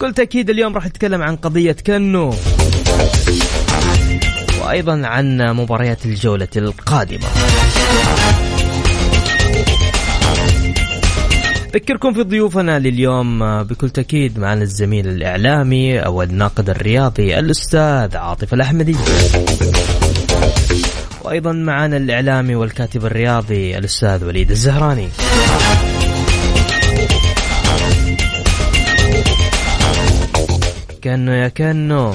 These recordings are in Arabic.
بكل تأكيد اليوم راح نتكلم عن قضية كنو. وأيضا عن مباريات الجولة القادمة. أذكركم في ضيوفنا لليوم بكل تأكيد معنا الزميل الإعلامي أو الناقد الرياضي الأستاذ عاطف الأحمدي. وأيضا معنا الإعلامي والكاتب الرياضي الأستاذ وليد الزهراني. كانو يا كانو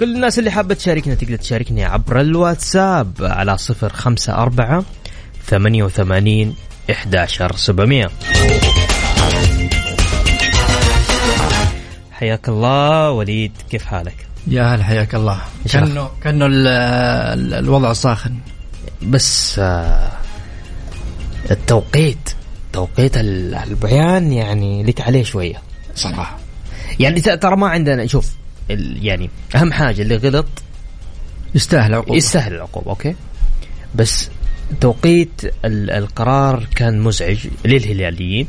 كل الناس اللي حابة تشاركنا تقدر تشاركني عبر الواتساب على صفر خمسة أربعة ثمانية وثمانين إحداشر سبعمية. حياك الله وليد كيف حالك؟ يا هلا حياك الله. كانه كأنه ال- ال- الوضع ساخن. بس آه، التوقيت توقيت ال- البيان يعني لك عليه شوية. صراحة يعني ترى ما عندنا شوف يعني أهم حاجة اللي غلط يستاهل عقوبه يستاهل العقوبة أوكي؟ بس توقيت ال- القرار كان مزعج للهلاليين.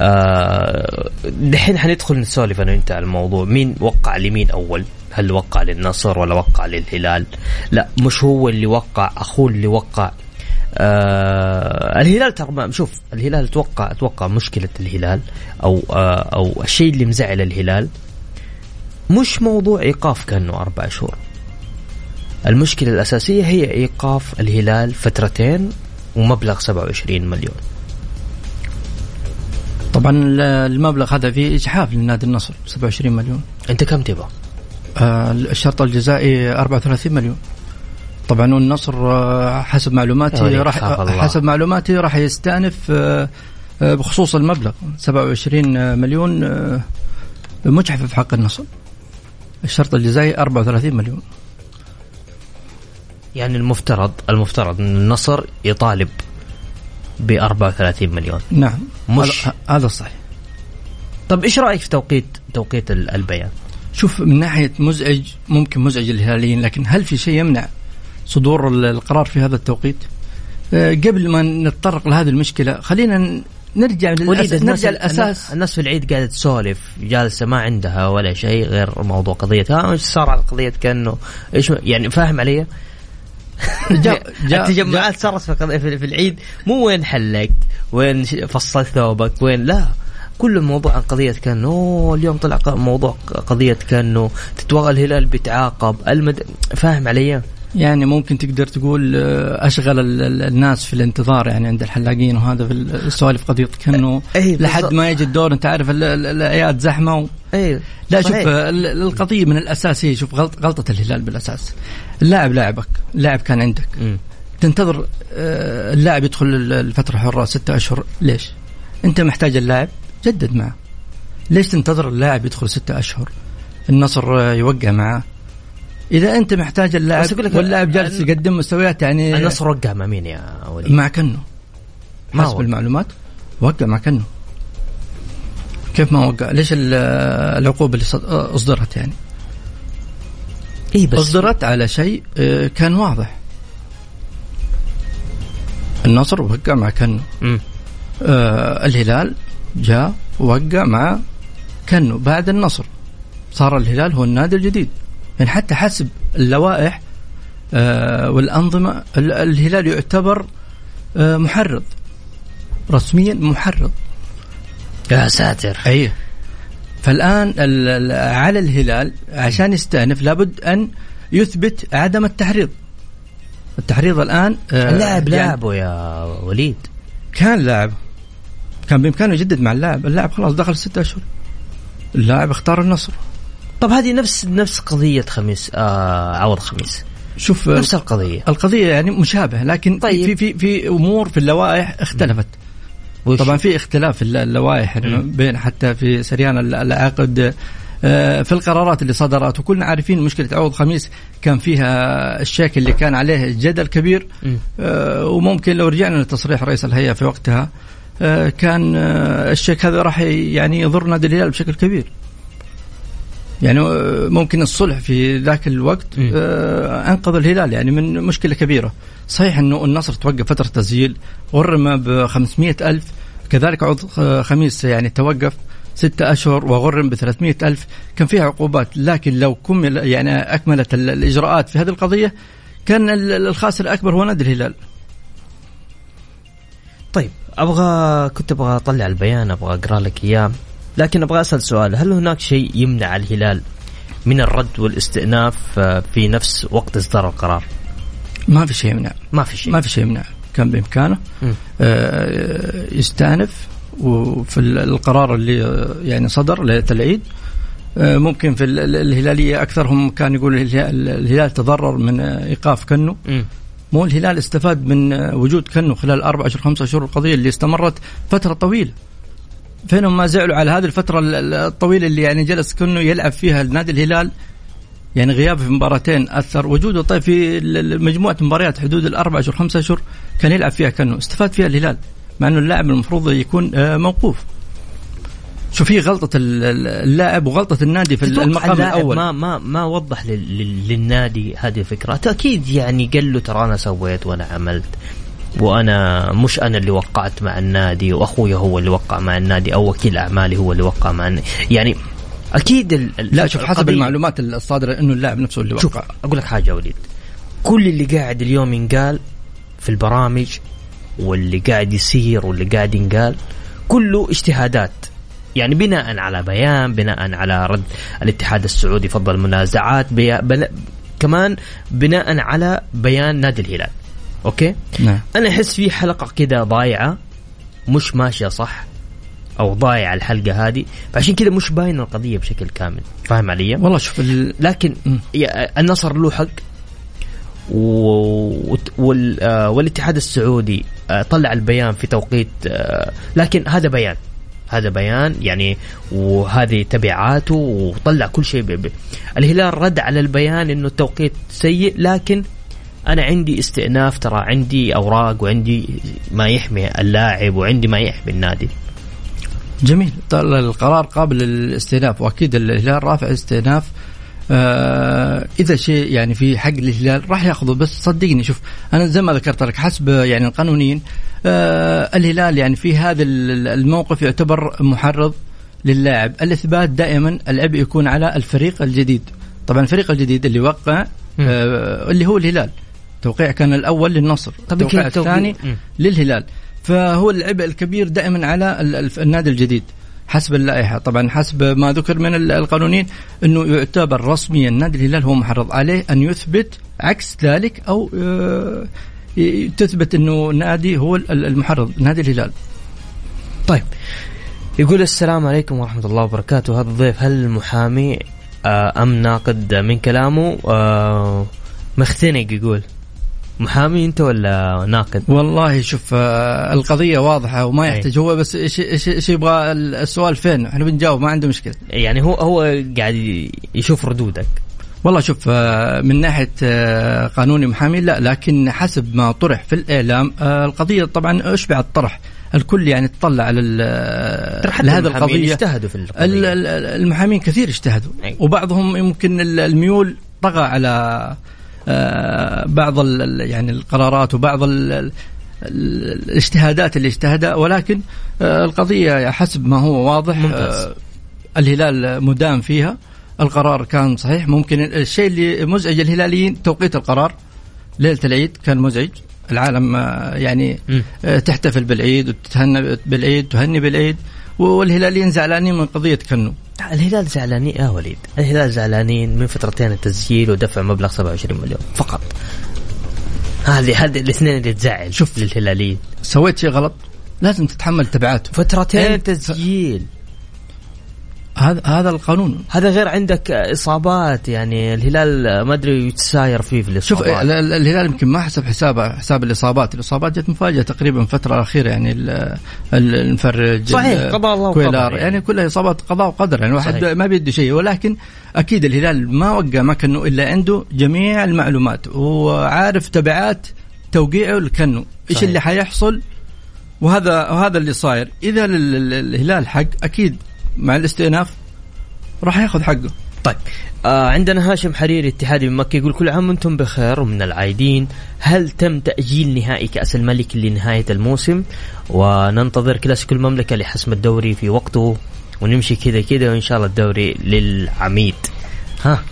آه، دحين حندخل نسولف أنا وأنت على الموضوع. مين وقع لمين أول؟ هل وقع للنصر ولا وقع للهلال؟ لا مش هو اللي وقع أخوه اللي وقع. آه الهلال ترى شوف الهلال أتوقع أتوقع مشكلة الهلال أو آه أو الشيء اللي مزعل الهلال مش موضوع إيقاف كأنه أربع شهور. المشكلة الأساسية هي إيقاف الهلال فترتين ومبلغ 27 مليون. طبعا ال- المبلغ هذا فيه إجحاف للنادي النصر 27 مليون. أنت كم تبغى؟ آه، الشرط الجزائي 34 مليون. طبعا والنصر آه، حسب معلوماتي راح. حسب معلوماتي راح يستأنف آه، آه، بخصوص المبلغ 27 مليون مجحف في حق النصر. الشرط الجزائي 34 مليون. يعني المفترض المفترض إن النصر يطالب ب 34 مليون. نعم. مش- هذا- هذا صحيح طب إيش رأيك في توقيت توقيت ال- البيان؟ شوف من ناحية مزعج ممكن مزعج للهلاليين لكن هل في شيء يمنع صدور ال- القرار في هذا التوقيت؟ آه، قبل ما نتطرق لهذه المشكلة خلينا نرجع للأساس نرجع الاساس الناس في العيد قاعدة تسولف جالسة ما عندها ولا شيء غير موضوع قضية ها إيش صار على قضيه كانه إيش يعني فاهم علي؟ التجمعات صارت في قضية- في في العيد مو وين حلقت وين فصلت ثوبك وين لا كل الموضوع عن قضية كانه أوه اليوم طلع موضوع قضية كأنه تتوغى الهلال بيتعاقب المد... فاهم علي؟ يعني ممكن تقدر تقول آه، أشغل ال- ال- الناس في الانتظار يعني عند الحلاقين وهذا في السوالف قضية كأنه إيه، لحد بالضبط. ما يجي الدور أنت عارف ال- ال- الاياد زحمة و... إيه لا صحيح. شوف آه، ال- القضية من الأساس هي شوف غلط غلطة الهلال بالأساس اللاعب لاعبك اللاعب كان عندك. تنتظر آه، اللاعب يدخل ال- الفترة الحرة ستة أشهر ليش؟ أنت محتاج اللاعب جدد معه ليش تنتظر اللاعب يدخل ستة أشهر النصر يوقع معه إذا أنت محتاج اللاعب واللاعب جالس ال- يقدم مستويات يعني النصر وقع مع مين يا وليد؟ مع كنو. حسب وقع. المعلومات. وقع مع كنو. كيف ما وقع؟ ليش ال- العقوبة اللي صد- أصدرت يعني؟ اي بس. أصدرت على شيء آه، كان واضح. النصر وقع مع كنو. آه الهلال جاء ووقع مع كنو. بعد النصر صار الهلال هو النادي الجديد. يعني حتى حسب اللوائح آه والأنظمة ال- الهلال يعتبر آه محرض. رسميا محرض. يا ساتر. ال- ال- على الهلال عشان يستأنف لابد أن يثبت عدم التحريض. التحريض الآن آه، اللاعب يعني لاعبه يا وليد. كان لاعب. كان بإمكانه يجدد مع اللاعب. اللاعب خلاص دخل ستة أشهر. اللاعب اختار النصر. طب هذه نفس نفس قضية خميس آه عوض خميس شوف نفس القضية القضية يعني مشابهة لكن طيب. في في في أمور في اللوائح اختلفت وش؟ طبعا في اختلاف في اللوائح. بين حتى في سريان ال- العقد آه، في القرارات اللي صدرت وكلنا عارفين مشكلة عوض خميس كان فيها الشيك اللي كان عليه جدل كبير. آه، وممكن لو رجعنا لتصريح رئيس الهيئة في وقتها آه، كان الشيك هذا راح يعني يضر نادي الهلال بشكل كبير يعني آه، ممكن الصلح في ذاك الوقت مم. آه، انقذ الهلال يعني من مشكلة كبيرة. صحيح أنه النصر توقف فترة تسجيل غرم ب 500 ألف كذلك عوض خ- خميس يعني توقف ستة أشهر وغرم ب 300 ألف. كان فيها عقوبات لكن لو كمل يعني أكملت ال- الإجراءات في هذه القضية كان ال- الخاسر الأكبر هو نادي الهلال. طيب أبغى كنت أبغى أطلع البيان أبغى أقرأ لك إياه. لكن أبغى أسأل سؤال. هل هناك شيء يمنع الهلال من الرد والاستئناف آه، في نفس وقت إصدار القرار؟ ما في شيء يمنع. ما في شيء. ما في شيء يمنع. كان بإمكانه. مم. آه، يستأنف وفي ال- القرار اللي آه، يعني صدر ليلة العيد آه، ممكن في ال- ال- الهلالية أكثرهم كان يقول الهلال, تضرر من إيقاف كنو. مو الهلال استفاد من وجود كنو خلال أربع أشهر خمسة أشهر القضية اللي استمرت فترة طويلة. فينهم ما زعلوا على هذه الفترة ال- ال- الطويلة اللي يعني جلس كنو يلعب فيها نادي الهلال. يعني غيابه في مباراتين أثر. وجوده طيب في مجموعة مباريات حدود الأربع اشهر خمسة اشهر كان يلعب فيها كانه استفاد فيها الهلال مع إنه اللاعب المفروض يكون آه، موقوف. شوف في ال- اللاعب وغلطة النادي في المقام الأول. ما ما ما وضح لل- لل- للنادي هذه الفكرة؟ أكيد يعني قال له ترى أنا سويت وأنا عملت. وأنا مش أنا اللي وقعت مع النادي وأخوي هو اللي وقع مع النادي أو وكيل أعمالي هو اللي وقع مع النادي. يعني أكيد ال- لا شوف حسب المعلومات الصادرة إنه اللاعب نفسه اللي شوف وقع. أقول لك حاجة يا وليد. كل اللي قاعد اليوم ينقال في البرامج واللي قاعد يصير واللي قاعد ينقال كله اجتهادات. يعني بناء على بيان بناء على رد الاتحاد السعودي فض المنازعات بي... بل... كمان بناء على بيان نادي الهلال. okay؟ نعم. أنا أحس في حلقة كده ضايعة مش ماشية صح أو ضايعة الحلقة هذه فعشان كده مش باينه القضية بشكل كامل. فاهم علي؟ والله شوف ال- لكن النصر له حق و... وال... آه، والاتحاد السعودي آه، طلع البيان في توقيت آه، لكن هذا بيان. هذا بيان يعني وهذه تبعاته وطلع كل شيء. الهلال رد على البيان إنه التوقيت سيء لكن أنا عندي استئناف ترى عندي أوراق وعندي ما يحمي اللاعب وعندي ما يحمي النادي. جميل. طال القرار قابل للاستئناف وأكيد الهلال رافع استئناف. آه إذا شيء يعني في حق الهلال راح ياخذه بس صدقني شوف أنا زي ما ذكرت لك حسب يعني القانونيين آه الهلال يعني في هذا ال- الموقف يعتبر محرض للاعب. الإثبات دائما العبء يكون على الفريق الجديد. طبعا الفريق الجديد اللي وقع آه اللي هو الهلال. توقيع كان الأول للنصر طب التوقيع التوقيع- الثاني مم. للهلال. فهو العبء الكبير دائما على النادي الجديد حسب اللائحة. طبعا حسب ما ذكر من ال- القانونيين إنه يعتبر رسميا نادي الهلال هو محرض عليه أن يثبت عكس ذلك أو آه، تثبت إنه نادي هو ال- المحرض نادي الهلال. طيب يقول السلام عليكم ورحمة الله وبركاته. هذا الضيف هل المحامي آه، أم ناقد من كلامه؟ آه، مختنق يقول. محامي أنت ولا ناقد؟ والله شوف آه، القضية واضحة وما أي. يحتاج. هو بس إيش إيش إيش يبغى؟ ال- السؤال فين؟ إحنا بنجاوب ما عنده مشكلة. يعني هو هو قاعد يشوف ردودك. والله شوف آه، من ناحية آه، قانوني محامي لا لكن حسب ما طرح في الإعلام القضية طبعا اشبعت طرح الكل يعني تطلع على المحامين القضية. اجتهدوا في ال- القضية. ال- المحامين كثير اجتهدوا. أي. وبعضهم يمكن ال- الميول طغى على بعض ال- ال- يعني القرارات وبعض ال- ال- ال- الاجتهادات اللي اجتهدها ولكن آه، القضية حسب ما هو واضح ممتاز. آه، الهلال مدام فيها. القرار كان صحيح. ممكن الشيء اللي مزعج الهلاليين توقيت القرار. ليلة العيد كان مزعج. العالم آه، يعني. آه، تحتفل بالعيد وتتهنى بالعيد تهني بالعيد. والهلاليين زعلانين من قضية كنو. الهلال زعلانين يا وليد. الهلال زعلانين من فترتين التسجيل ودفع مبلغ 27 مليون فقط. هذه هذه الاثنين اللي تزعل شوف. للهلاليين. سويت شيء غلط؟ لازم تتحمل تبعاته فترتين تسجيل هذا هذا القانون. هذا غير عندك إصابات يعني الهلال ما أدري يتساير فيه في شوف الإصابات. ال- ال- الهلال يمكن ما حسب حسابه حساب الإصابات، الإصابات جت مفاجأة تقريبا الفترة الاخيره يعني ال- ال- المفرج صحيح، قضاء الله وقدر يعني. يعني كلها إصابات قضاء وقدر يعني واحد صحيح. ما بيده شيء. ولكن أكيد الهلال ما وقع ما كنه إلا عنده جميع المعلومات وعارف تبعات توقيعه لكنه. إيش. اللي حيحصل؟ وهذا وهذا اللي صاير. إذا الهلال حق أكيد مع الاستئناف راح ياخذ حقه. طيب آه عندنا هاشم حريري اتحادي من مكة يقول كل عام وأنتم بخير ومن العايدين. هل تم تأجيل نهائي كأس الملك لنهاية الموسم؟ وننتظر كلاسيكو المملكة لحسم الدوري في وقته ونمشي كذا كذا وإن شاء الله الدوري للعميد. ها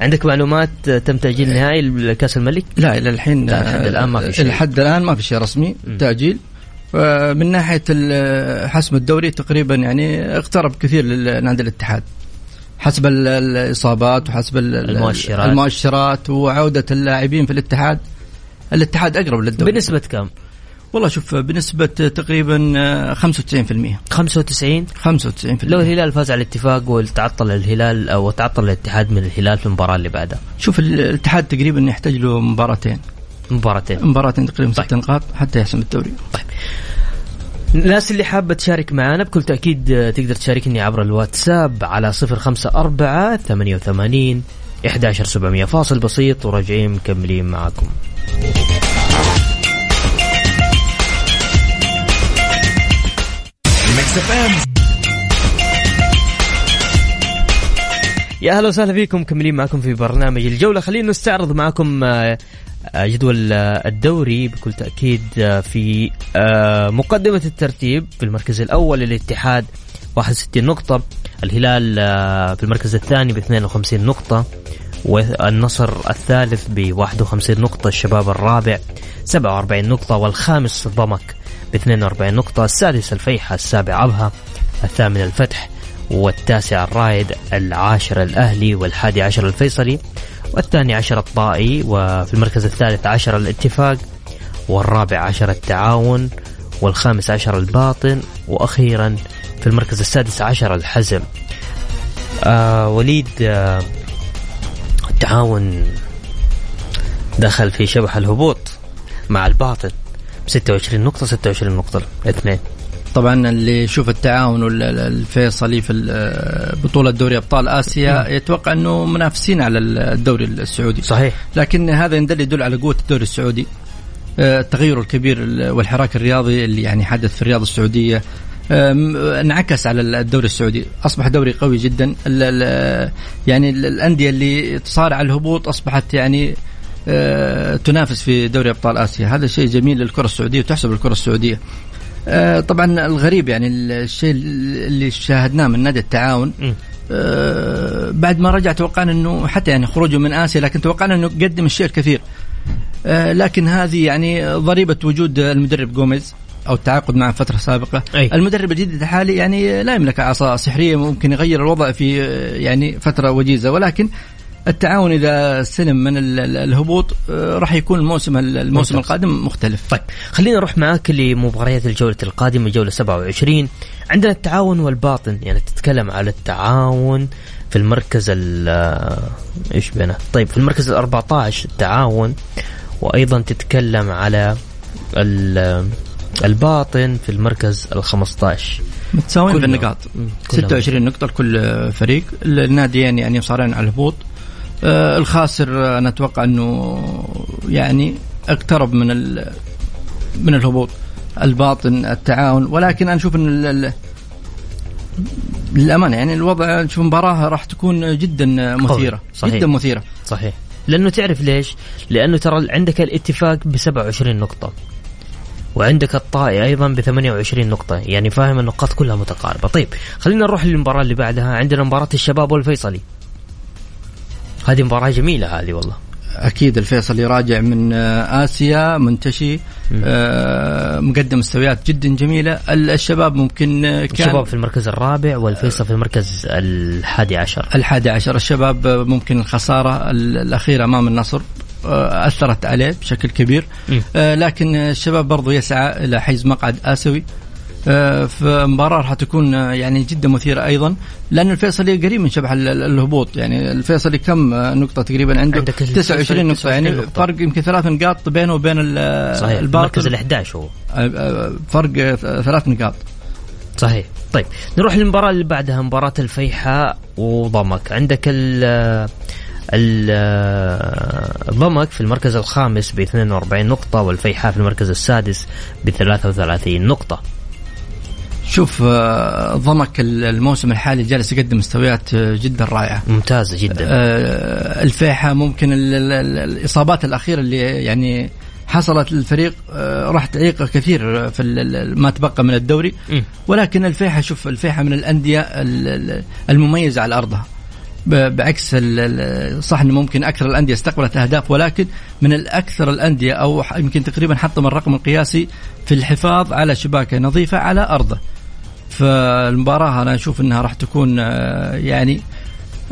عندك معلومات تم تأجيل نهائي لكأس الملك؟ لا إلى الحين لحد الآن ما في شيء. لحد الآن ما في شيء رسمي. تأجيل. من ناحية حسم الدوري تقريبا يعني اقترب كثير لنادي الاتحاد. حسب ال- الإصابات وحسب ال- ال- المؤشرات. المؤشرات وعودة اللاعبين في الاتحاد. الاتحاد أقرب للدوري. بنسبة كم؟ والله شوف بنسبة تقريبا آه، 95% 95 95% لو الهلال فاز على الاتفاق وتعطل الهلال أو تعطل الاتحاد من الهلال في المباراة اللي بعدها. شوف ال- الاتحاد تقريبا يحتاج له مباراتين. مباراتين. مباراتين تقريبا طيب. ست نقاط حتى يحسم الدوري. الناس اللي حابة تشارك معنا بكل تأكيد آه، تقدر تشاركني عبر الواتساب على صفر خمسة أربعة ثمانية وثمانين إحداشر سبعمية فاصل بسيط. وراجعين مكملين معكم يا أهلا وسهلا فيكم مكملين معكم في برنامج الجولة. خلينا نستعرض معكم آه، جدول آه، الدوري بكل تأكيد آه، في آه، مقدمة الترتيب في المركز الأول الاتحاد 61 نقطة. الهلال آه، في المركز الثاني ب 52 نقطة. والنصر الثالث ب 51 نقطة. الشباب الرابع 47 نقطة. والخامس ضمك ب 42 نقطة. السادس الفيحة السابع أبها الثامن الفتح والتاسع الرائد العاشر الأهلي والحادي عشر الفيصلي. والثاني عشر الطائي وفي المركز الثالث عشر الاتفاق والرابع عشر التعاون والخامس عشر الباطن وأخيرا في المركز السادس عشر الحزم. آه وليد آه التعاون دخل في شبح الهبوط مع الباطن. ب 26 نقطة 26 نقطة الاثنين طبعا اللي يشوف التعاون والفيصلي في بطولة دوري أبطال آسيا يتوقع أنه منافسين على الدوري السعودي. صحيح. لكن هذا يدل يدل على قوة الدوري السعودي. آه، التغير الكبير ال- والحراك الرياضي اللي يعني حدث في الرياضة السعودية. انعكس على الدوري السعودي. أصبح دوري قوي جدا. ال- ال- يعني ال- الأندية اللي تصارع الهبوط أصبحت يعني آه، تنافس في دوري أبطال آسيا. هذا شيء جميل للكرة السعودية وتحسب الكرة السعودية. آه، طبعا الغريب يعني الشيء اللي شاهدناه من نادي التعاون. آه، بعد ما رجع توقعنا إنه حتى يعني خروجه من آسيا لكن توقعنا إنه قدم الشيء الكثير آه، لكن هذه يعني ضريبة وجود المدرب جوميز أو التعاقد معه فترة سابقة أي. المدرب الجديد الحالي يعني لا يملك عصا سحرية ممكن يغير الوضع في آه، يعني فترة وجيزة ولكن التعاون إذا سلم من ال- ال- الهبوط آه، راح يكون الموسم الموسم ممتاز. القادم مختلف طيب خلينا نروح معاك لمباريات الجولة القادمة جولة 27 عندنا التعاون والباطن يعني تتكلم على التعاون في المركز ال إيش بينا طيب في المركز ال 14 التعاون وأيضا تتكلم على ال- الباطن في المركز ال 15 متساويين في كلهم. النقاط مم، كلهم. 26 نقطة لكل فريق الناديين يعني صارين على الهبوط آه، الخاسر آه، أنا أتوقع أنه يعني اقترب من ال- من الهبوط الباطن التعاون. ولكن أنا أشوف إن للأمانة يعني الوضع نشوف مباراة راح تكون جدا مثيرة صحيح. جدا مثيرة. صحيح. لأنه تعرف ليش؟ لأنه ترى عندك الاتفاق ب 27 نقطة وعندك الطائي أيضا ب 28 نقطة يعني فاهم النقاط كلها متقاربة. طيب خلينا نروح للمباراة اللي بعدها. عندنا مباراة الشباب والفيصلي. هذه مباراة جميلة هذه والله. أكيد الفيصلي راجع من آه، آسيا منتشي آه، مقدم مستويات جدا جميلة. ال- الشباب ممكن آه، كان الشباب في المركز الرابع والفيصل في المركز الحادي عشر. الحادي عشر. الشباب ممكن الخسارة ال- الأخيرة أمام النصر أثرت عليه بشكل كبير. آه، لكن الشباب برضو يسعى إلى حيز مقعد آسيوي. فمباراة راح تكون آه، يعني جدا مثيرة أيضا لأن الفيصلي قريب من شبح ال- ال- الهبوط. يعني الفيصلي كم آه، نقطة تقريبا عنده؟ عندك الفيصلي 29 نقطة. 29 يعني. فرق يمكن ثلاث نقاط بينه وبين صحيح المركز الباطل ال 11 هو. آه، آه، فرق آه، ثلاث نقاط. صحيح. طيب نروح للمباراة اللي بعدها مباراة الفيحاء وضمك. عندك ال ال- ضمك في المركز الخامس ب 42 نقطة والفيحاء في المركز السادس ب 33 نقطة. شوف آه، ضمك ال- الموسم الحالي جالس يقدم مستويات آه، جدا رائعة ممتازة جدا آه، الفيحة ممكن ال- ال- ال- الإصابات الأخيرة اللي يعني حصلت للفريق راح تعيقه كثير في ما تبقى من الدوري. ولكن الفيحة شوف الفيحة من الأندية ال- ال- المميزة على أرضها ب- بعكس صح إنه ممكن أكثر الأندية استقبلت أهداف ولكن من الأكثر الأندية أو يمكن تقريبا حطم الرقم القياسي في الحفاظ على شباكة نظيفة على أرضه. فالمباراة أنا أشوف إنها راح تكون آه، يعني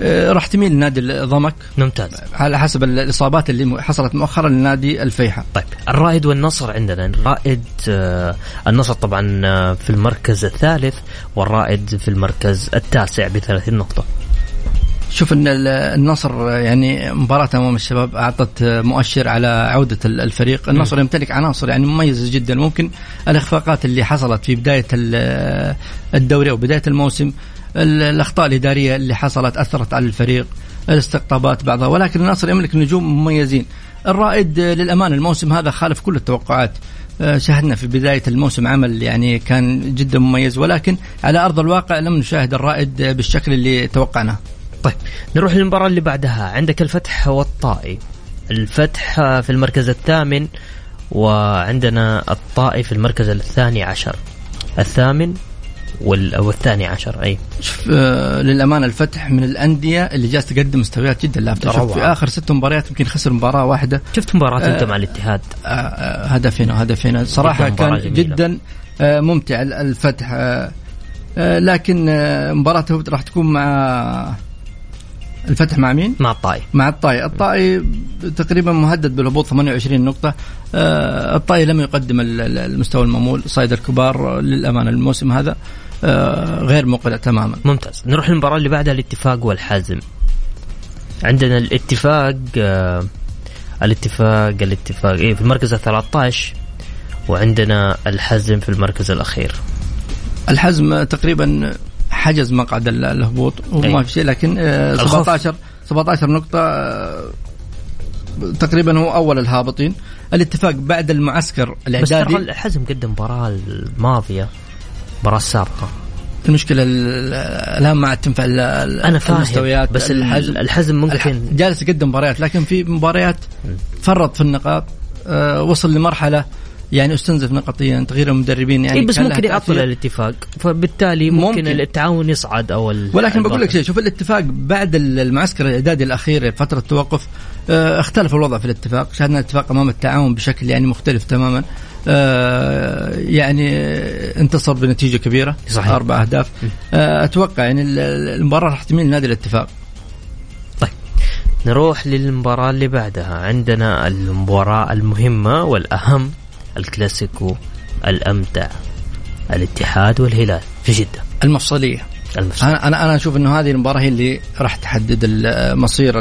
آه، راح تميل لنادي الضمك. ممتاز. على حسب الإصابات اللي حصلت مؤخرا لنادي الفيحة. طيب الرائد والنصر عندنا. الرائد آه، النصر طبعا في المركز الثالث والرائد في المركز التاسع ب 30 نقطة. شوف إن ال- النصر يعني مباراة أمام الشباب أعطت مؤشر على عودة ال- الفريق، النصر يمتلك عناصر يعني مميزة جدا. ممكن الإخفاقات اللي حصلت في بداية ال- الدوري أو بداية الموسم ال- الأخطاء الإدارية اللي حصلت أثرت على الفريق، الاستقطابات بعضها. ولكن النصر يملك نجوم مميزين. الرائد للامانة الموسم هذا خالف كل التوقعات. آه، شاهدنا في بداية الموسم عمل يعني كان جدا مميز. ولكن على أرض الواقع لم نشاهد الرائد بالشكل اللي توقعناه. طيب نروح للمباراة اللي بعدها. عندك الفتح والطائي. الفتح في المركز الثامن وعندنا الطائي في المركز الثاني عشر. الثامن وال... والثاني عشر أي. شوف آه للأمانة الفتح من الأندية اللي جالسه تقدم مستويات جدا. لافته شوف. في آخر ست مباريات يمكن خسر مباراة واحدة. شفت مباراة انت آه، مع الاتحاد؟ آه، آه، هدفين وهدفين صراحة جداً كان جميلة. جدا آه ممتع ال- الفتح. آه آه لكن آه مباراته راح تكون مع الفتح مع مين؟ مع الطائي. مع الطائي، الطائي تقريبا مهدد بالهبوط 28 نقطة، آه، الطائي لم يقدم ال- ال- المستوى المأمول، صيد الكبار للأمانة الموسم هذا آه، غير مقنع تماما. ممتاز. نروح للمباراة اللي بعدها الاتفاق والحزم عندنا الاتفاق آه الاتفاق الاتفاق. إيه في المركز ال 13 وعندنا الحزم في المركز الأخير. الحزم تقريبا حجز مقعد ال- الهبوط وما أي. في شيء لكن آه، الخوف. 17 17 نقطة آه، تقريبا هو أول الهابطين. الاتفاق بعد المعسكر بس ترى الإعدادي الحزم قدم مباراة الماضية المباراة السابقة المشكلة ال- الآن ما عاد تنفع أنا فاهم المستويات. بس الحزم الحزم ممكن جالس يقدم مباريات لكن في مباريات فرط في النقاط آه، وصل لمرحلة يعني استنزف نقطيا تغيير المدربين يعني يعني بس ممكن يعطل. الاتفاق. فبالتالي ممكن, ممكن. التعاون يصعد أو ولكن بقول لك. شيء شوف الاتفاق بعد المعسكر الإعدادي الأخير فترة توقف آه، اختلف الوضع في الاتفاق. شاهدنا الاتفاق أمام التعاون بشكل يعني مختلف تماما. آه، يعني انتصر بنتيجة كبيرة صحيح. أربع أهداف. آه، أتوقع يعني ال- المباراة راح تميل لنادي الاتفاق. طيب. نروح للمباراة اللي بعدها. عندنا المباراة المهمة والأهم. الكلاسيكو الأمتع الاتحاد والهلال في جدة. المفصلية. المفصل أنا أنا أشوف إنه هذه المباراة هي اللي راح تحدد مصير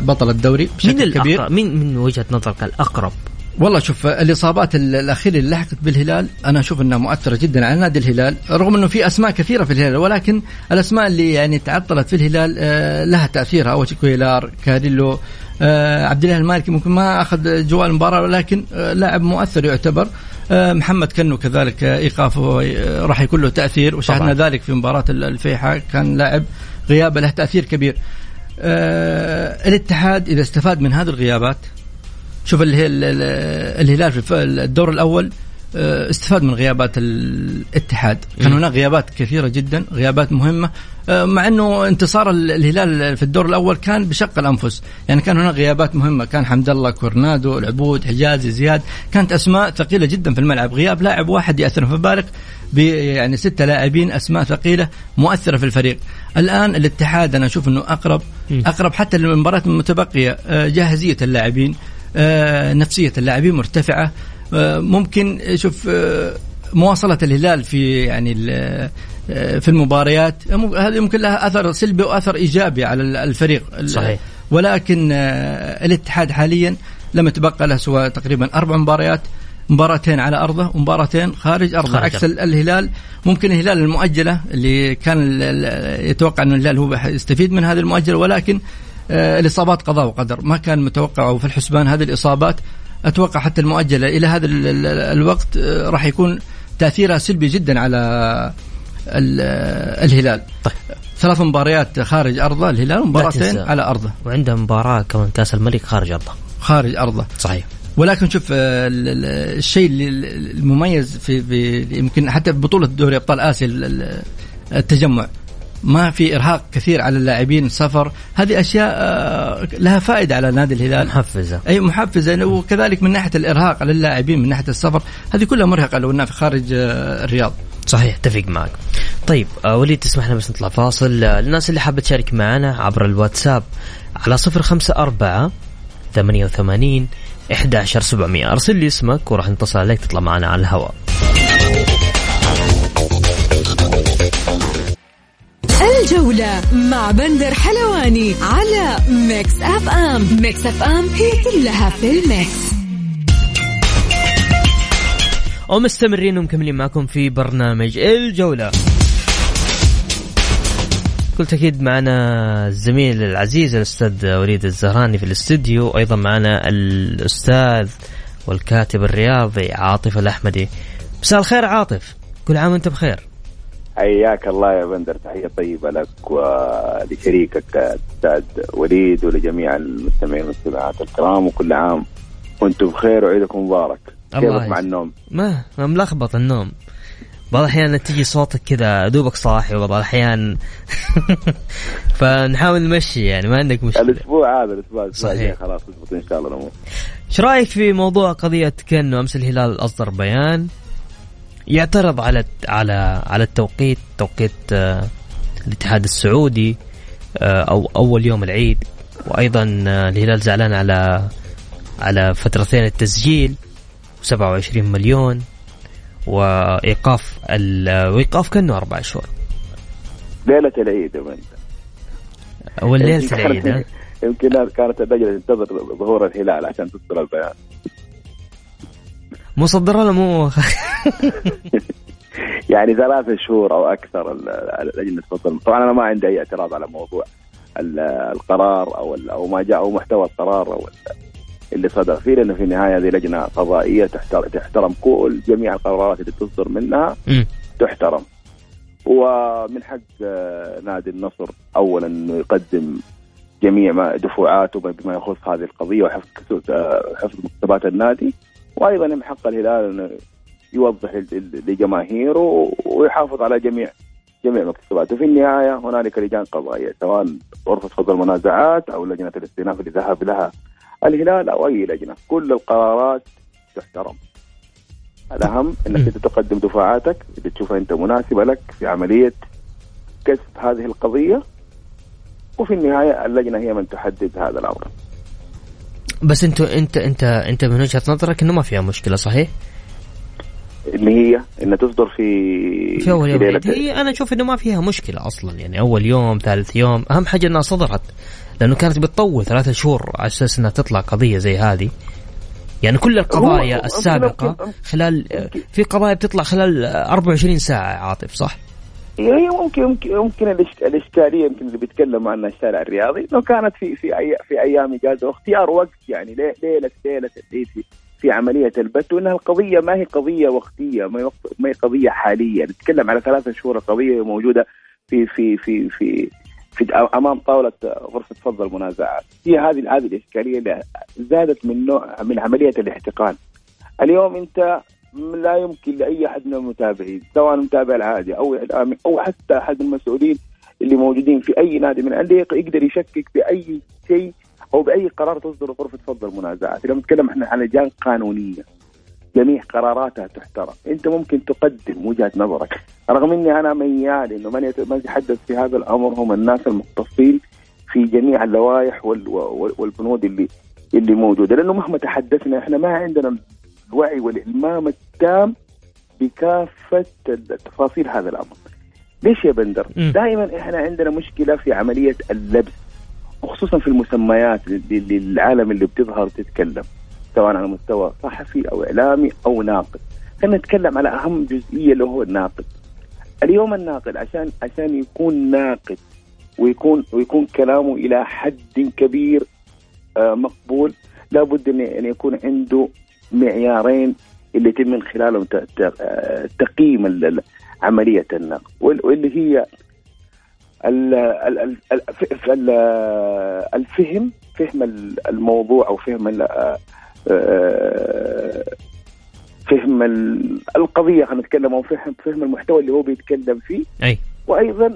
بطل الدوري من بشكل كبير. الأقرب من من وجهة نظرك الأقرب؟ والله شوف الإصابات ال- الأخيرة اللي لحقت بالهلال أنا أشوف إنها مؤثرة جدا على نادي الهلال رغم إنه في أسماء كثيرة في الهلال ولكن الأسماء اللي يعني تعطلت في الهلال آه، لها تأثيرها. اول شيء كويلار كاريلو عبد الله المالكي ممكن ما أخذ جو المباراه ولكن آه، لاعب مؤثر يعتبر. آه، محمد كنو كذلك آه، إيقافه آه، راح يكون له تأثير وشاهدنا طبعاً. ذلك في مباراة ال- الفيحاء. كان لاعب غيابه له تأثير كبير. آه، الاتحاد إذا استفاد من هذه الغيابات شوف اللي هي ال- ال- الهلال في الدور الأول آه، استفاد من غيابات الاتحاد. كان هناك غيابات كثيرة جدا غيابات مهمة آه، مع إنه انتصار الهلال في الدور الأول كان بشق الأنفس. يعني كان هناك غيابات مهمة كان حمد الله كورنادو العبود حجازي زياد. كانت أسماء ثقيلة جدا في الملعب. غياب لاعب واحد ياثر فبالك يعني ستة لاعبين أسماء ثقيلة مؤثرة في الفريق. الآن الاتحاد أنا أشوف إنه أقرب أقرب حتى للمباريات المتبقية. آه، جاهزية اللاعبين نفسية اللاعبين مرتفعة. آه، ممكن شوف آه، مواصلة الهلال في يعني آه، في المباريات هذه ممكن لها أثر سلبي وأثر إيجابي على الفريق. صحيح. ولكن الاتحاد حاليا لم يتبقى له سوى تقريبا أربع مباريات مباراتين على أرضه ومباراتين خارج أرضه. خارج عكس الهلال ممكن الهلال المؤجلة اللي كان يتوقع أن الهلال هو يستفيد من هذه المؤجلة ولكن الإصابات قضاء وقدر. ما كان متوقع في الحسبان هذه الإصابات أتوقع حتى المؤجله إلى هذا الوقت آه، راح يكون تاثيرها سلبي جدا على الهلال. طيب. ثلاث مباريات خارج أرضه الهلال ومباراتين على أرضه. وعنده مباراة كمان كأس الملك خارج أرضه. خارج أرضه. صحيح. ولكن شوف آه، الشيء المميز في, في يمكن حتى بطولة دوري أبطال آسيا التجمع. ما في إرهاق كثير على اللاعبين السفر. هذه أشياء آه، لها فائدة على نادي الهلال. محفزة. أي محفزة. وكذلك من ناحية الإرهاق على اللاعبين من ناحية السفر هذه كلها مرهقة لو إنها في خارج آه، الرياض. صحيح أتفق معك. طيب آه، وليد تسمح لنا بس نطلع فاصل. الناس اللي حابة تشارك معنا عبر الواتساب على صفر خمسة أربعة ثمانية وثمانين إحدى عشر سبعمية. أرسل لي اسمك وراح نتصل عليك تطلع معنا على الهواء. الجولة مع بندر حلواني على Mix FM. Mix FM هي كلها في ال mix. ومستمرين ومكملين معكم في برنامج الجولة. كل تأكيد معنا الزميل العزيز الأستاذ وليد الزهراني في الاستديو وأيضا معنا الأستاذ والكاتب الرياضي عاطف الأحمدي. مساء الخير عاطف. كل عام وأنت بخير. حياك الله يا بندر تحية طيبة لك ولشريكك الاستاذ وليد ولجميع المستمعين والمستمعات الكرام وكل عام وأنتم بخير وعيدكم مبارك. كيفك مع النوم؟ ما ملخبط النوم. بعض الأحيان تجي صوتك كذا دوبك صاحي وبعض الأحيان فنحاول نمشي يعني ما عندك مشكلة. الأسبوع هذا الأسبوع صحيح. خلاص إن شاء الله الأمور. إيش رأيك في موضوع قضية كانه أمس الهلال أصدر بيان؟ يعترض على على على التوقيت توقيت آه، الاتحاد السعودي آه، أو أول يوم العيد وأيضا آه، الهلال زعلان على على فترتين التسجيل 27 مليون وإيقاف وإيقاف كأنه أربع شهور. ليلة العيد يا أول ليلة العيد يمكن كانت اللجنه تنتظر ظهور الهلال عشان تصدر البيان. مصدر ولا مو؟ يعني ثلاثة شهور أو أكثر لجنة فضل طبعا أنا ما عندي أي اعتراض على موضوع القرار أو أو ما جاء أو محتوى القرار أو اللي صدر. فيه لأنه في النهاية هذه لجنة قضائيه تحترم كل جميع القرارات اللي تصدر منها. تحترم. ومن حق آه، نادي النصر اولا أنه يقدم جميع ما دفوعاته بما يخص هذه القضية وحفظ آه، حفظ مكتبات النادي. وأيضا من حق الهلال إنه يوضح لجماهيره ويحافظ على جميع جميع مكتسباته في النهاية هنالك لجان قضائيه سواء غرفة فض المنازعات أو لجنة الاستئناف اللي ذهب لها الهلال أو أي لجنة. كل القرارات تحترم. الأهم إنك انت تقدم دفاعاتك اللي تشوفها أنت مناسبة لك في عملية كسب هذه القضية وفي النهاية اللجنة هي من تحدد هذا الأمر. بس انت انت انت انت من وجهة نظرك إنه ما فيها مشكلة صحيح؟ اللي هي إنها تصدر في في أول يوم هي أنا أشوف إنه ما فيها مشكلة أصلا يعني أول يوم ثالث يوم أهم حاجة إنها صدرت لأنه كانت بتطول ثلاثة شهور على أساس إنها تطلع قضية زي هذه يعني كل القضايا السابقة خلال في قضايا بتطلع خلال 24 ساعة عاطف صح؟ هي ممكن ممكن ممكن الاشكالية يمكن اللي بيتكلموا عنها الشارع الرياضي إنه كانت في في أي في أيام اجازه واختيار وقت يعني ليله ليلة العيد في في عملية البت وإنها القضية ما هي قضية وقتية ما هي ما هي قضية حالية. نتكلم على ثلاثة شهور القضية موجودة في في في في في أمام طاولة غرفة فض المنازعات. هي هذه هذه الإشكالية اللي زادت من نوع من عملية الاحتقان. اليوم أنت لا يمكن لأي أحد من المتابعين سواء المتابع العادي أو إعلامي أو حتى أحد المسؤولين اللي موجودين في أي نادي من الأندية يقدر يشكك بأي شيء أو بأي قرار تصدر غرفه فض المنازعات، لما نتكلم إحنا عن لجان قانونية جميع قراراتها تحترم، أنت ممكن تقدم وجهة نظرك، رغم إني أنا ميال إنه من يتحدث في هذا الأمر هم الناس المختصين في جميع اللوائح والبنود اللي اللي موجودة، لأنه مهما تحدثنا إحنا ما عندنا الوعي والإلمام التام بكافة تفاصيل هذا الأمر. ليش يا بندر؟ دائما إحنا عندنا مشكلة في عملية اللبس وخصوصا في المسميات للعالم اللي بتظهر تتكلم سواء على مستوى صحفي أو إعلامي أو ناقد. خلينا نتكلم على أهم جزئية اللي هو الناقد. اليوم الناقد عشان عشان يكون ناقد ويكون ويكون كلامه إلى حد كبير آه مقبول لابد إن يكون عنده معيارين اللي يتم من خلالهم آه، تقييم عملية النقد واللي هي الفهم فهم الموضوع أو فهم آه، فهم القضية خلينا نتكلم أو فهم فهم المحتوى اللي هو بيتكلم فيه. أي. وأيضا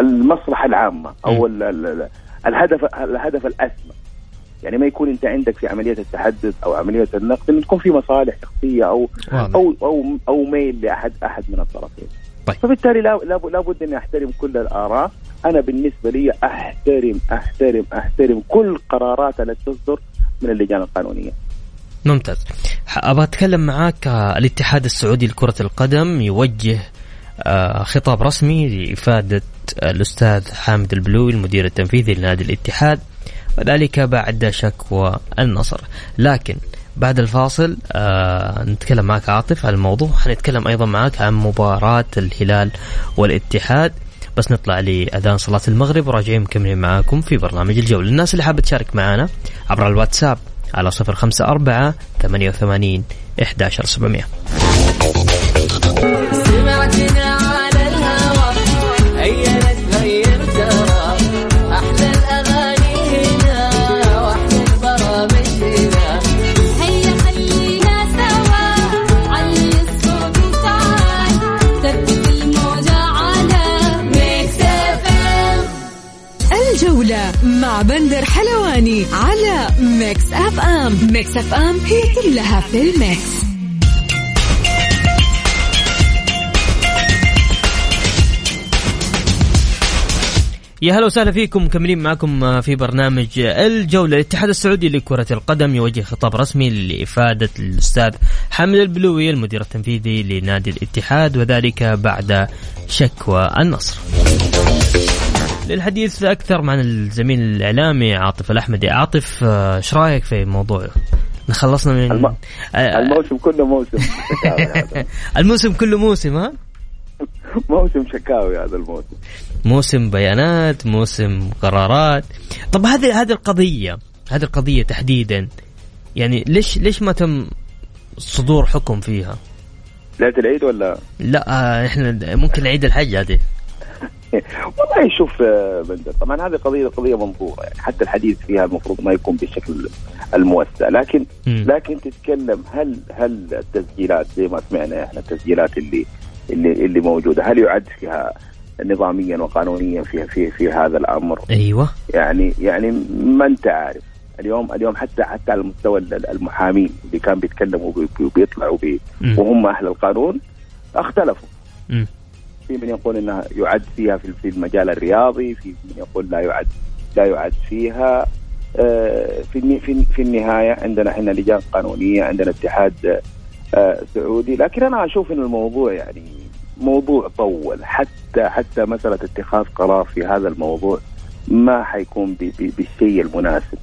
المصلحة العامة أو الهدف الهدف الأسمى. يعني ما يكون أنت عندك في عملية التحدث أو عملية النقد إنه تكون في مصالح شخصية أو واضح. أو أو أو ميل لاحد أحد من الطرفين. طيب. فبالتالي لابد اني احترم كل الآراء، أنا بالنسبة لي احترم احترم أحترم كل قرارات التي تصدر من اللجان القانونية. ممتاز. أبغى أتكلم معاك الاتحاد السعودي لكرة القدم يوجه آه، خطاب رسمي لإفادة الأستاذ حامد البلوي المدير التنفيذي لنادي الاتحاد وذلك بعد شكوى النصر. لكن بعد الفاصل آه نتكلم معك عاطف عن الموضوع. حنتكلم أيضا معك عن مباراة الهلال والاتحاد. بس نطلع لأذان صلاة المغرب وراجعين مكملين معاكم في برنامج الجولة. الناس اللي حابة تشارك معنا عبر الواتساب على صفر خمسة أربعة ثمانية وثمانين إحداشر سبعمية. Mix FM هي كلها في ال mix. يا هلا وسهلا فيكم مكملين معكم في برنامج الجولة. الاتحاد السعودي لكرة القدم يوجه خطاب رسمي لإفادة الأستاذ حمد البلوي المدير التنفيذي لنادي الاتحاد وذلك بعد شكوى النصر. للحديث أكثر مع الزميل الإعلامي عاطف الأحمدي. عاطف آه، إيش رأيك في الموضوع خلصنا من الم... آه، الموسم كله موسم الموسم كله موسم ها؟ موسم شكاوي هذا الموسم. موسم بيانات موسم قرارات. طب هذه هذه القضية هذه القضية تحديدا يعني ليش ليش ما تم صدور حكم فيها؟ ليلة العيد ولا؟ لا آه، إحنا ممكن عيد الحج هذه والله شوف آه، بندر طبعا هذه قضيه قضية منظورة يعني. حتى الحديث فيها المفروض ما يكون بالشكل الموسع. لكن م. لكن تتكلم هل هل التسجيلات زي ما سمعنا إحنا التسجيلات اللي اللي اللي موجودة هل يعد فيها نظاميا وقانونيا في في في هذا الأمر؟ أيوه. يعني يعني ما أنت عارف. اليوم اليوم حتى حتى على مستوى المحامين اللي كان بيتكلموا وبيطلعوا وهم أهل القانون اختلفوا. م. في من يقول انها يعد فيها في المجال الرياضي في من يقول لا يعد لا يعد فيها. آه، في في النهاية عندنا إحنا لجان قانونية عندنا اتحاد آه، سعودي. لكن أنا أشوف ان الموضوع يعني موضوع طول. حتى حتى مسألة اتخاذ قرار في هذا الموضوع ما حيكون بالشيء المناسب.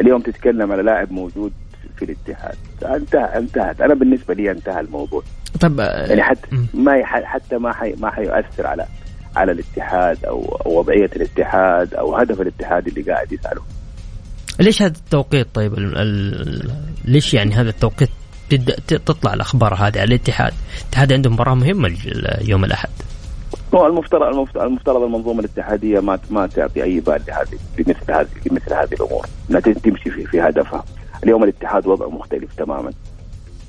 اليوم تتكلم على لاعب موجود في الاتحاد. انتهى انتهت. أنا بالنسبة لي انتهى الموضوع. طب يعني حتى ما حتى ما حي ما حيؤثر على على الاتحاد أو وضعية الاتحاد أو هدف الاتحاد اللي قاعد يسأله. ليش هذا التوقيت طيب؟ ال ال ليش يعني هذا التوقيت تبدا تطلع الأخبار هذه على الاتحاد؟ الاتحاد عنده مباراة مهمة يوم الأحد. هو المفترض المفترض المنظومة الاتحادية ما ما تعطي أي بال لهذه لمثل هذه لمثل هذه الأمور. انها تمشي في في هدفها. اليوم الاتحاد وضع مختلف تماما.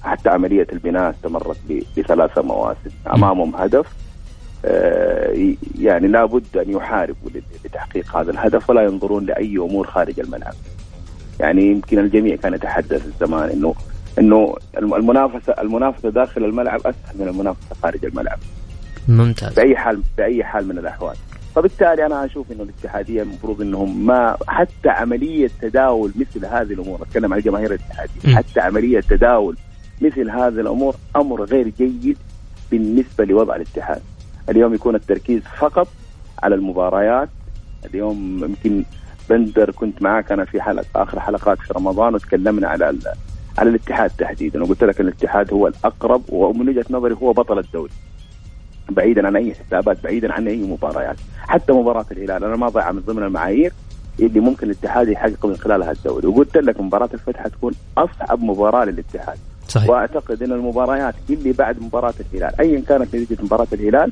حتى عملية البناء استمرت بثلاثة مواسم أمامهم هدف آه، يعني لابد أن يحاربوا لتحقيق هذا الهدف ولا ينظرون لأي أمور خارج الملعب. يعني يمكن الجميع كان يتحدث الزمان انه إنه المنافسه المنافسة داخل الملعب أسهل من المنافسة خارج الملعب. ممتاز. بأي حال بأي حال من الأحوال. فبالتالي أنا أشوف إنه الاتحادية المفروض إنهم ما حتى عملية تداول مثل هذه الأمور أتكلم عن الجماهير الاتحادية حتى عملية تداول مثل هذه الأمور أمر غير جيد بالنسبة لوضع الاتحاد. اليوم يكون التركيز فقط على المباريات. اليوم يمكن بندر كنت معك أنا في حلقه آخر حلقات في رمضان وتكلمنا على على الاتحاد تحديدا. وقلت لك إن الاتحاد هو الأقرب ومن وجهة نظري هو بطل الدوري. بعيدا عن أي حسابات بعيدا عن أي مباريات. حتى مباراة الهلال. أنا ما ضيع من ضمن المعايير اللي ممكن الاتحاد يحقق من خلالها الدوري. وقلت لك مباراة الفتح حتكون أصعب مباراة للاتحاد. صحيح. وأعتقد إن المباريات اللي بعد مباراة الهلال ايا كانت نتيجة مباراة الهلال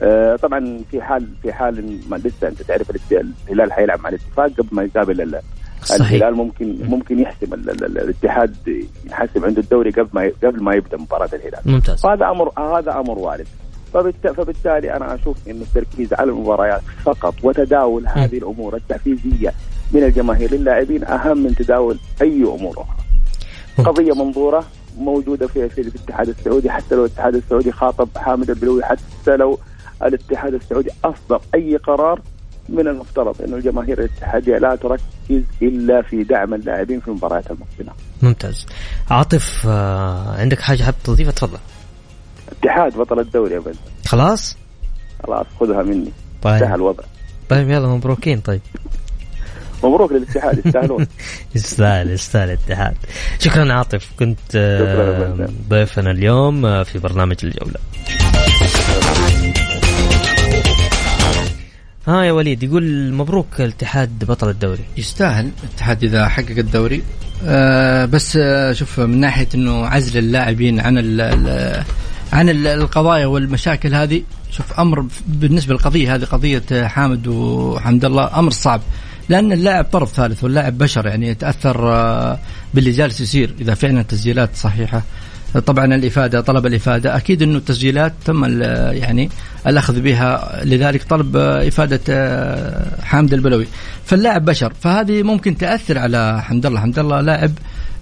آه طبعا في حال في حال ما لسه أنت تعرف الهلال حيلعب مع الاتفاق قبل ما يقابل صحيح. الهلال ممكن ممكن يحسم الاتحاد يحسم عنده الدوري قبل ما قبل ما يبدأ مباراة الهلال ممتاز هذا أمر هذا أمر وارد فبالتالي أنا أشوف انه التركيز على المباريات فقط وتداول. هذه الأمور التحفيزية من الجماهير للاعبين أهم من تداول أي أمور أخرى. قضية منظورة موجودة في في الاتحاد السعودي حتى لو الاتحاد السعودي خاطب حامد البلوي حتى لو الاتحاد السعودي اصدر أي قرار من المفترض انه الجماهير الاتحادية لا تركز إلا في دعم اللاعبين في المباريات المقبلة. ممتاز. عاطف آه، عندك حاجة حاب تضيفها تفضل. اتحاد بطل الدوري يا. خلاص؟ خلاص خذها مني. طيب. سهل الوضع. طيب يلا مبروكين طيب. مبروك للاتحاد يستاهلون. يستاهل يستاهل الاتحاد. شكرا عاطف كنت آه، ضيفنا اليوم آه، في برنامج الجولة. ها يا وليد يقول مبروك الاتحاد بطل الدوري. يستاهل الاتحاد إذا حقق الدوري. آه بس آه شوف من ناحية إنه عزل اللاعبين عن ال ال عن القضايا والمشاكل هذه شوف أمر بالنسبة للقضية هذه قضية حامد وحمد الله أمر صعب. لأن اللاعب طرف ثالث واللاعب بشر يعني يتأثر آه، باللي جالس يصير إذا فعلا التسجيلات صحيحة. طبعا الإفادة طلب الإفادة. أكيد إنه التسجيلات تم يعني الأخذ بها. لذلك طلب إفادة آه، حامد البلوي. فاللاعب بشر. فهذه ممكن تأثر على حمد الله. حمد الله لاعب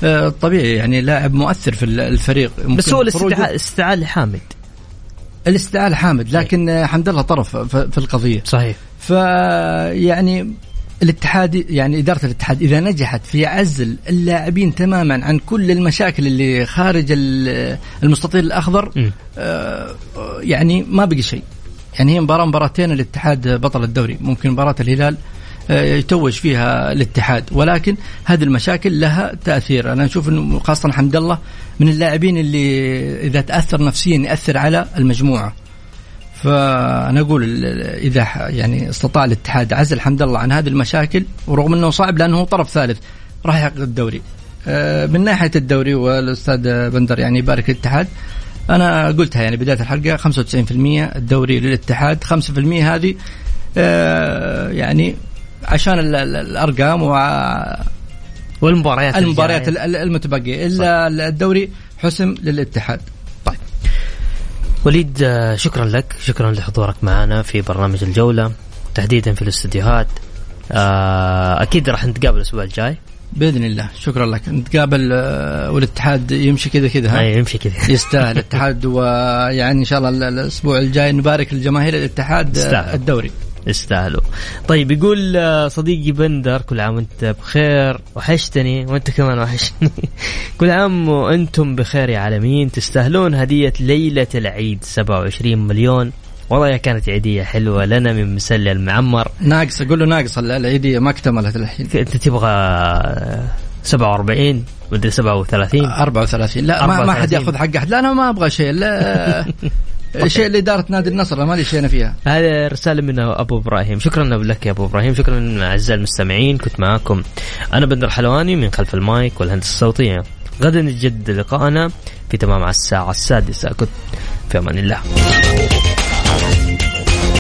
آه، طبيعي يعني لاعب مؤثر في الفريق. بس هو الاستدعاء لحامد. الاستدعاء لحامد لكن حمد الله طرف في القضية. صحيح. فيعني الاتحاد يعني إدارة الاتحاد إذا نجحت في عزل اللاعبين تماما عن كل المشاكل اللي خارج المستطيل الأخضر آه يعني ما بقي شيء. يعني هي مباراة مباراتين الاتحاد بطل الدوري. ممكن مباراة الهلال آه، يتوج فيها الاتحاد. ولكن هذه المشاكل لها تأثير. أنا أشوف إنه خاصة حمد الله من اللاعبين اللي إذا تأثر نفسيا يأثر على المجموعة. فانا أقول إذا يعني استطاع الاتحاد عزل حمد الله عن هذه المشاكل ورغم إنه صعب لأنه طرف ثالث راح يحقق الدوري. آه، من ناحية الدوري والأستاذ بندر يعني يبارك الاتحاد أنا قلتها يعني بداية الحلقة 95% الدوري للاتحاد 5% هذه آه، يعني عشان الأرقام و والمباريات المباريات المتبقية. إلا الدوري حسم للاتحاد. وليد آه، شكرا لك شكرا لحضورك معنا في برنامج الجولة. تحديدا في الاستديوهات. آه، أكيد راح نتقابل الأسبوع الجاي. بإذن الله. شكرا لك. نتقابل آه، والاتحاد يمشي كذا كذا ها؟ أي يمشي كذا. يستاهل الاتحاد ويعني إن شاء الله الأسبوع الجاي نبارك لجماهير الاتحاد الدوري. يستاهلوا. طيب يقول آه، صديقي بندر كل عام وانت بخير. وحشتني وانت كمان وحشتني. كل عام وأنتم بخير يا عالمين. تستاهلون هدية ليلة العيد 27 مليون. والله كانت عيدية حلوة لنا من مسلي المعمر. ناقص أقول له ناقص العيدية ما اكتملت الحين. انت تبغى 47 مدري 37 34 لا 34. ما حد ياخذ حق أحد. لا أنا ما أبغى شيء لا. شيء لاداره نادي النصر ما لي شيء أنا فيها. هذا رسالة من أبو إبراهيم. شكرا لك يا أبو إبراهيم. شكرا أعزائي المستمعين كنت معاكم. أنا بندر حلواني من خلف المايك والهندسة الصوتية. غدا نجد لقاءنا في تمام الساعة السادسة. كنت في أمان الله.